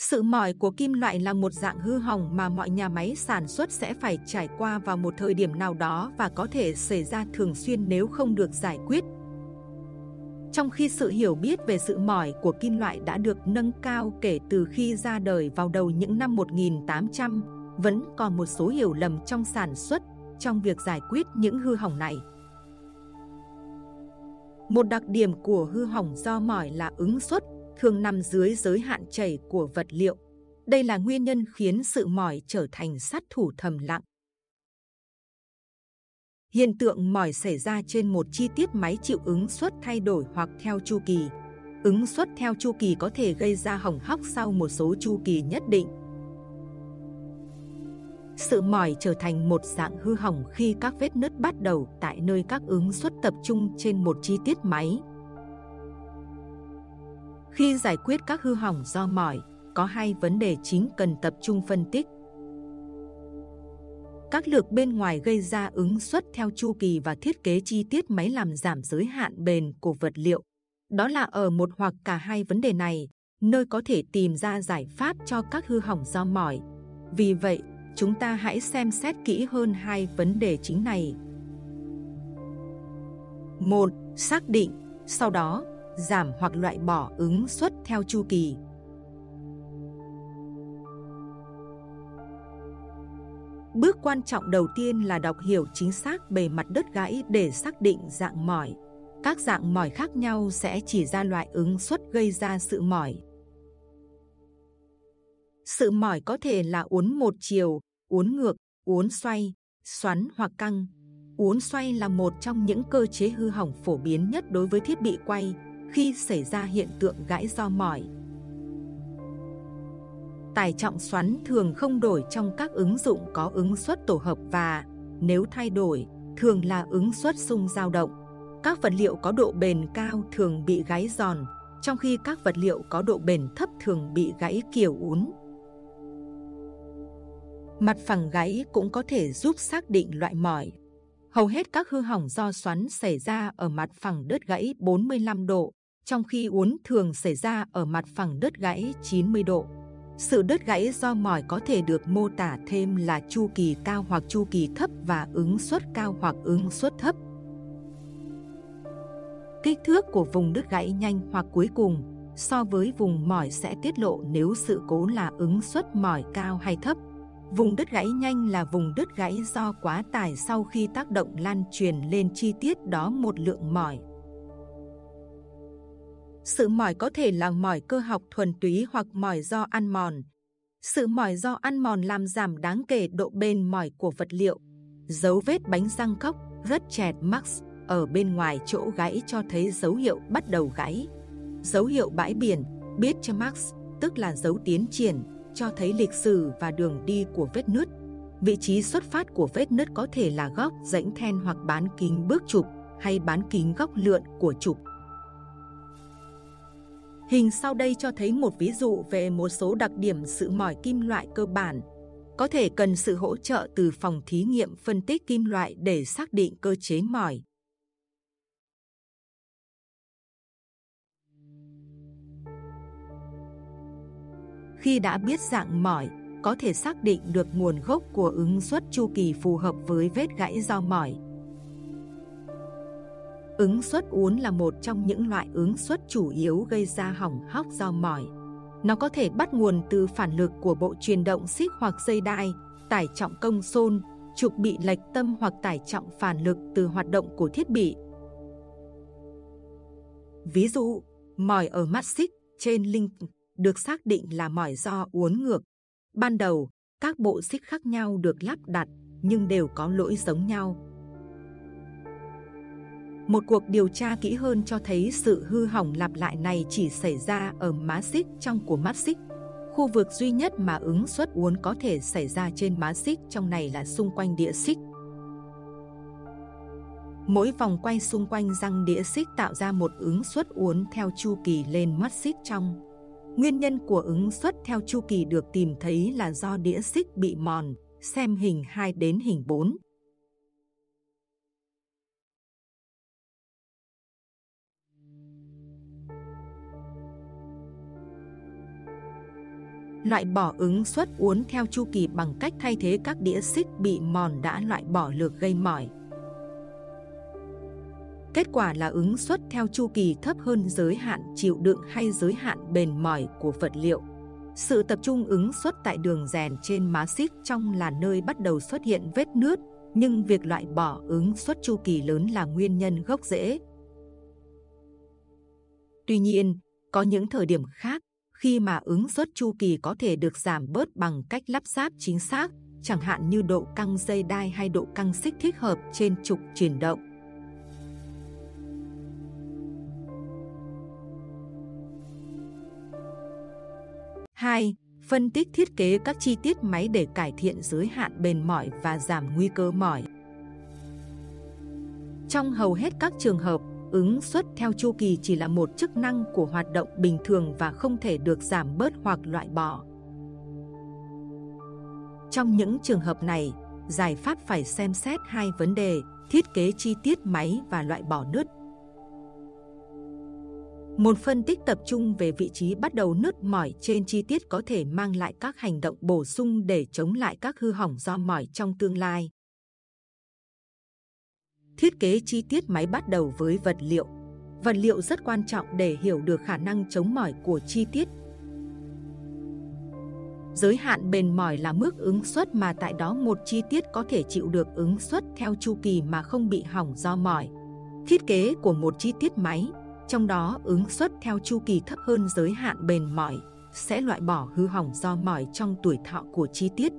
Sự mỏi của kim loại là một dạng hư hỏng mà mọi nhà máy sản xuất sẽ phải trải qua vào một thời điểm nào đó và có thể xảy ra thường xuyên nếu không được giải quyết. Trong khi sự hiểu biết về sự mỏi của kim loại đã được nâng cao kể từ khi ra đời vào đầu những năm 1800, vẫn còn một số hiểu lầm trong sản xuất trong việc giải quyết những hư hỏng này. Một đặc điểm của hư hỏng do mỏi là ứng suất thường nằm dưới giới hạn chảy của vật liệu. Đây là nguyên nhân khiến sự mỏi trở thành sát thủ thầm lặng. Hiện tượng mỏi xảy ra trên một chi tiết máy chịu ứng suất thay đổi hoặc theo chu kỳ. Ứng suất theo chu kỳ có thể gây ra hỏng hóc sau một số chu kỳ nhất định. Sự mỏi trở thành một dạng hư hỏng khi các vết nứt bắt đầu tại nơi các ứng suất tập trung trên một chi tiết máy. Khi giải quyết các hư hỏng do mỏi, có hai vấn đề chính cần tập trung phân tích. Các lược bên ngoài gây ra ứng suất theo chu kỳ và thiết kế chi tiết máy làm giảm giới hạn bền của vật liệu. Đó là ở một hoặc cả hai vấn đề này, nơi có thể tìm ra giải pháp cho các hư hỏng do mỏi. Vì vậy, chúng ta hãy xem xét kỹ hơn hai vấn đề chính này. một Xác định, sau đó giảm hoặc loại bỏ ứng suất theo chu kỳ. Bước quan trọng đầu tiên là đọc hiểu chính xác bề mặt đất gãy để xác định dạng mỏi. Các dạng mỏi khác nhau sẽ chỉ ra loại ứng suất gây ra sự mỏi. Sự mỏi có thể là uốn một chiều, uốn ngược, uốn xoay, xoắn hoặc căng. Uốn xoay là một trong những cơ chế hư hỏng phổ biến nhất đối với thiết bị quay khi xảy ra hiện tượng gãy do mỏi. Tải trọng xoắn thường không đổi trong các ứng dụng có ứng suất tổ hợp và nếu thay đổi, thường là ứng suất xung dao động. Các vật liệu có độ bền cao thường bị gãy giòn, trong khi các vật liệu có độ bền thấp thường bị gãy kiểu uốn. Mặt phẳng gãy cũng có thể giúp xác định loại mỏi. Hầu hết các hư hỏng do xoắn xảy ra ở mặt phẳng đứt gãy 45 độ, trong khi uốn thường xảy ra ở mặt phẳng đứt gãy 90 độ. Sự đứt gãy do mỏi có thể được mô tả thêm là chu kỳ cao hoặc chu kỳ thấp và ứng suất cao hoặc ứng suất thấp. Kích thước của vùng đứt gãy nhanh hoặc cuối cùng so với vùng mỏi sẽ tiết lộ nếu sự cố là ứng suất mỏi cao hay thấp. Vùng đứt gãy nhanh là vùng đứt gãy do quá tải sau khi tác động lan truyền lên chi tiết đó một lượng mỏi. Sự mỏi có thể là mỏi cơ học thuần túy hoặc mỏi do ăn mòn. Sự mỏi do ăn mòn làm giảm đáng kể độ bền mỏi của vật liệu. Dấu vết bánh răng cốc rất chẹt max ở bên ngoài chỗ gãy cho thấy dấu hiệu bắt đầu gãy. Dấu hiệu bãi biển, biết cho max, tức là dấu tiến triển, cho thấy lịch sử và đường đi của vết nứt. Vị trí xuất phát của vết nứt có thể là góc rãnh then hoặc bán kính bước chụp hay bán kính góc lượn của chụp. Hình sau đây cho thấy một ví dụ về một số đặc điểm sự mỏi kim loại cơ bản. Có thể cần sự hỗ trợ từ phòng thí nghiệm phân tích kim loại để xác định cơ chế mỏi. Khi đã biết dạng mỏi, có thể xác định được nguồn gốc của ứng suất chu kỳ phù hợp với vết gãy do mỏi. Ứng suất uốn là một trong những loại ứng suất chủ yếu gây ra hỏng hóc do mỏi. Nó có thể bắt nguồn từ phản lực của bộ truyền động xích hoặc dây đai, tải trọng công xôn, trục bị lệch tâm hoặc tải trọng phản lực từ hoạt động của thiết bị. Ví dụ, mỏi ở mắt xích trên link được xác định là mỏi do uốn ngược. Ban đầu, các bộ xích khác nhau được lắp đặt nhưng đều có lỗi giống nhau. Một cuộc điều tra kỹ hơn cho thấy sự hư hỏng lặp lại này chỉ xảy ra ở má xích trong của mắt xích. Khu vực duy nhất mà ứng suất uốn có thể xảy ra trên má xích trong này là xung quanh đĩa xích. Mỗi vòng quay xung quanh răng đĩa xích tạo ra một ứng suất uốn theo chu kỳ lên mắt xích trong. Nguyên nhân của ứng suất theo chu kỳ được tìm thấy là do đĩa xích bị mòn, xem hình 2 đến hình 4. Loại bỏ ứng suất uốn theo chu kỳ bằng cách thay thế các đĩa xích bị mòn đã loại bỏ lược gây mỏi. Kết quả là ứng suất theo chu kỳ thấp hơn giới hạn chịu đựng hay giới hạn bền mỏi của vật liệu. Sự tập trung ứng suất tại đường rèn trên má xích trong là nơi bắt đầu xuất hiện vết nứt, nhưng việc loại bỏ ứng suất chu kỳ lớn là nguyên nhân gốc rễ. Tuy nhiên, có những thời điểm khác, khi mà ứng suất chu kỳ có thể được giảm bớt bằng cách lắp ráp chính xác, chẳng hạn như độ căng dây đai hay độ căng xích thích hợp trên trục chuyển động. Hai, Phân tích thiết kế các chi tiết máy để cải thiện giới hạn bền mỏi và giảm nguy cơ mỏi. Trong hầu hết các trường hợp, ứng suất theo chu kỳ chỉ là một chức năng của hoạt động bình thường và không thể được giảm bớt hoặc loại bỏ. Trong những trường hợp này, giải pháp phải xem xét hai vấn đề, thiết kế chi tiết máy và loại bỏ nứt. Một phân tích tập trung về vị trí bắt đầu nứt mỏi trên chi tiết có thể mang lại các hành động bổ sung để chống lại các hư hỏng do mỏi trong tương lai. Thiết kế chi tiết máy bắt đầu với vật liệu. Vật liệu rất quan trọng để hiểu được khả năng chống mỏi của chi tiết. Giới hạn bền mỏi là mức ứng suất mà tại đó một chi tiết có thể chịu được ứng suất theo chu kỳ mà không bị hỏng do mỏi. Thiết kế của một chi tiết máy trong đó ứng suất theo chu kỳ thấp hơn giới hạn bền mỏi, sẽ loại bỏ hư hỏng do mỏi trong tuổi thọ của chi tiết.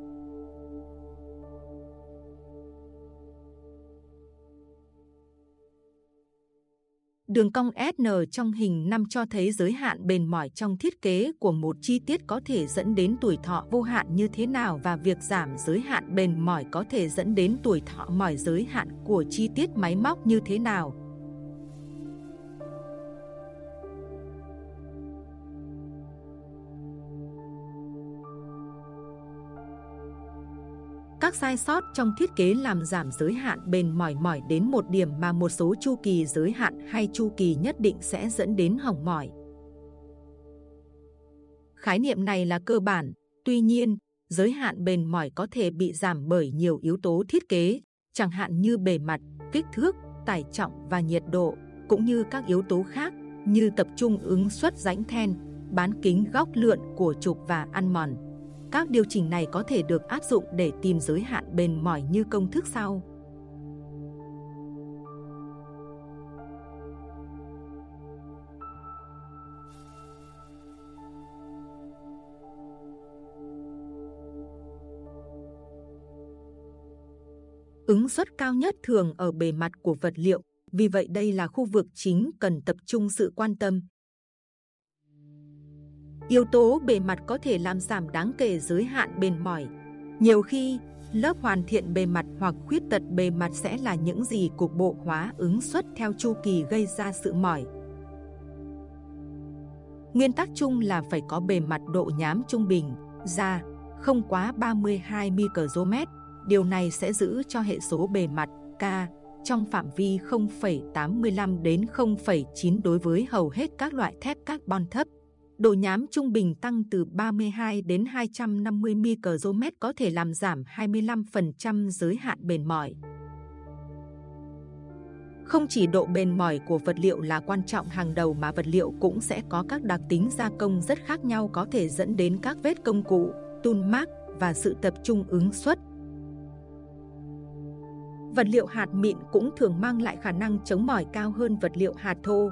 Đường cong SN trong hình 5 cho thấy giới hạn bền mỏi trong thiết kế của một chi tiết có thể dẫn đến tuổi thọ vô hạn như thế nào và việc giảm giới hạn bền mỏi có thể dẫn đến tuổi thọ mỏi giới hạn của chi tiết máy móc như thế nào. Các sai sót trong thiết kế làm giảm giới hạn bền mỏi mỏi đến một điểm mà một số chu kỳ giới hạn hay chu kỳ nhất định sẽ dẫn đến hỏng mỏi. Khái niệm này là cơ bản, tuy nhiên, giới hạn bền mỏi có thể bị giảm bởi nhiều yếu tố thiết kế, chẳng hạn như bề mặt, kích thước, tải trọng và nhiệt độ, cũng như các yếu tố khác như tập trung ứng suất rãnh then, bán kính góc lượn của trục và ăn mòn. Các điều chỉnh này có thể được áp dụng để tìm giới hạn bền mỏi như công thức sau. Ứng suất cao nhất thường ở bề mặt của vật liệu, vì vậy đây là khu vực chính cần tập trung sự quan tâm. Yếu tố bề mặt có thể làm giảm đáng kể giới hạn bền mỏi. Nhiều khi, lớp hoàn thiện bề mặt hoặc khuyết tật bề mặt sẽ là những gì cục bộ hóa ứng suất theo chu kỳ gây ra sự mỏi. Nguyên tắc chung là phải có bề mặt độ nhám trung bình, da, không quá 32 micromet. Điều này sẽ giữ cho hệ số bề mặt K trong phạm vi 0,85 đến 0,9 đối với hầu hết các loại thép carbon thấp. Độ nhám trung bình tăng từ 32 đến 250 micromet có thể làm giảm 25% giới hạn bền mỏi. Không chỉ độ bền mỏi của vật liệu là quan trọng hàng đầu mà vật liệu cũng sẽ có các đặc tính gia công rất khác nhau có thể dẫn đến các vết công cụ, tun mác và sự tập trung ứng suất. Vật liệu hạt mịn cũng thường mang lại khả năng chống mỏi cao hơn vật liệu hạt thô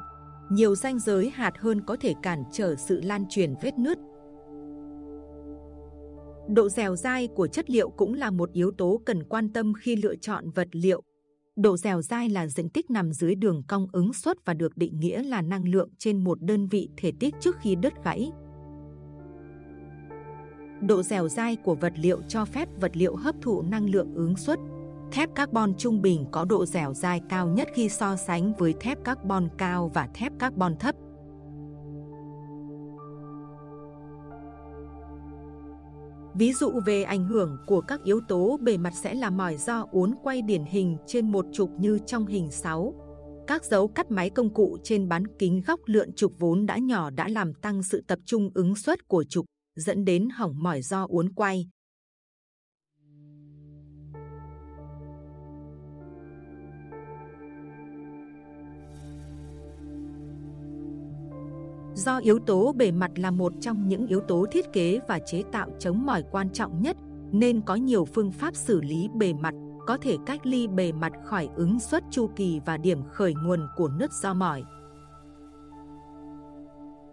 nhiều ranh giới hạt hơn có thể cản trở sự lan truyền vết nứt. Độ dẻo dai của chất liệu cũng là một yếu tố cần quan tâm khi lựa chọn vật liệu. Độ dẻo dai là diện tích nằm dưới đường cong ứng suất và được định nghĩa là năng lượng trên một đơn vị thể tích trước khi đứt gãy. Độ dẻo dai của vật liệu cho phép vật liệu hấp thụ năng lượng ứng suất Thép carbon trung bình có độ dẻo dai cao nhất khi so sánh với thép carbon cao và thép carbon thấp. Ví dụ về ảnh hưởng của các yếu tố bề mặt sẽ là mỏi do uốn quay điển hình trên một trục như trong hình 6. Các dấu cắt máy công cụ trên bán kính góc lượn trục vốn đã nhỏ đã làm tăng sự tập trung ứng suất của trục, dẫn đến hỏng mỏi do uốn quay. Do yếu tố bề mặt là một trong những yếu tố thiết kế và chế tạo chống mỏi quan trọng nhất, nên có nhiều phương pháp xử lý bề mặt có thể cách ly bề mặt khỏi ứng suất chu kỳ và điểm khởi nguồn của nứt do mỏi.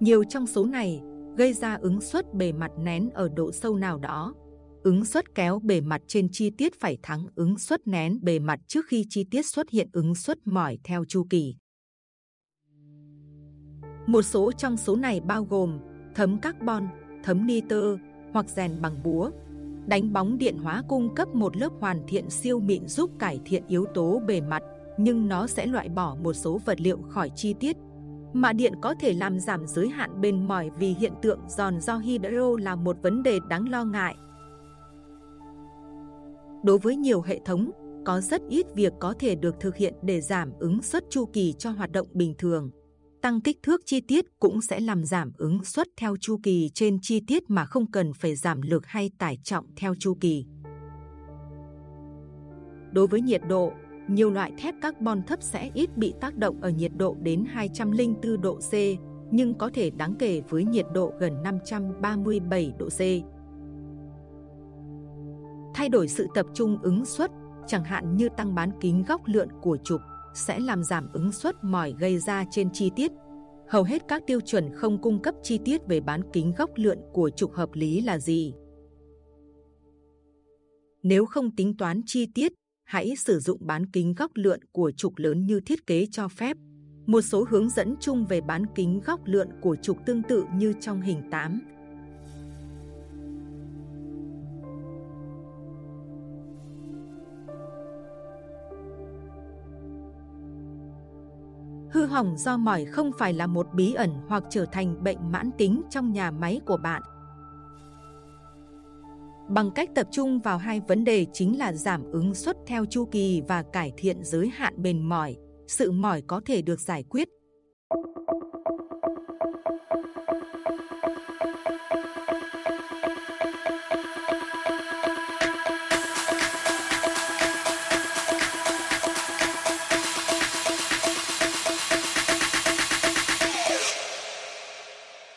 Nhiều trong số này gây ra ứng suất bề mặt nén ở độ sâu nào đó. Ứng suất kéo bề mặt trên chi tiết phải thắng ứng suất nén bề mặt trước khi chi tiết xuất hiện ứng suất mỏi theo chu kỳ. Một số trong số này bao gồm thấm carbon, thấm nitơ hoặc rèn bằng búa. Đánh bóng điện hóa cung cấp một lớp hoàn thiện siêu mịn giúp cải thiện yếu tố bề mặt, nhưng nó sẽ loại bỏ một số vật liệu khỏi chi tiết. Mạ điện có thể làm giảm giới hạn bền mỏi vì hiện tượng giòn do hydro là một vấn đề đáng lo ngại. Đối với nhiều hệ thống, có rất ít việc có thể được thực hiện để giảm ứng suất chu kỳ cho hoạt động bình thường tăng kích thước chi tiết cũng sẽ làm giảm ứng suất theo chu kỳ trên chi tiết mà không cần phải giảm lực hay tải trọng theo chu kỳ. Đối với nhiệt độ, nhiều loại thép carbon thấp sẽ ít bị tác động ở nhiệt độ đến 204 độ C, nhưng có thể đáng kể với nhiệt độ gần 537 độ C. Thay đổi sự tập trung ứng suất, chẳng hạn như tăng bán kính góc lượn của trục, sẽ làm giảm ứng suất mỏi gây ra trên chi tiết. Hầu hết các tiêu chuẩn không cung cấp chi tiết về bán kính góc lượn của trục hợp lý là gì. Nếu không tính toán chi tiết, hãy sử dụng bán kính góc lượn của trục lớn như thiết kế cho phép. Một số hướng dẫn chung về bán kính góc lượn của trục tương tự như trong hình 8 hư hỏng do mỏi không phải là một bí ẩn hoặc trở thành bệnh mãn tính trong nhà máy của bạn. Bằng cách tập trung vào hai vấn đề chính là giảm ứng suất theo chu kỳ và cải thiện giới hạn bền mỏi, sự mỏi có thể được giải quyết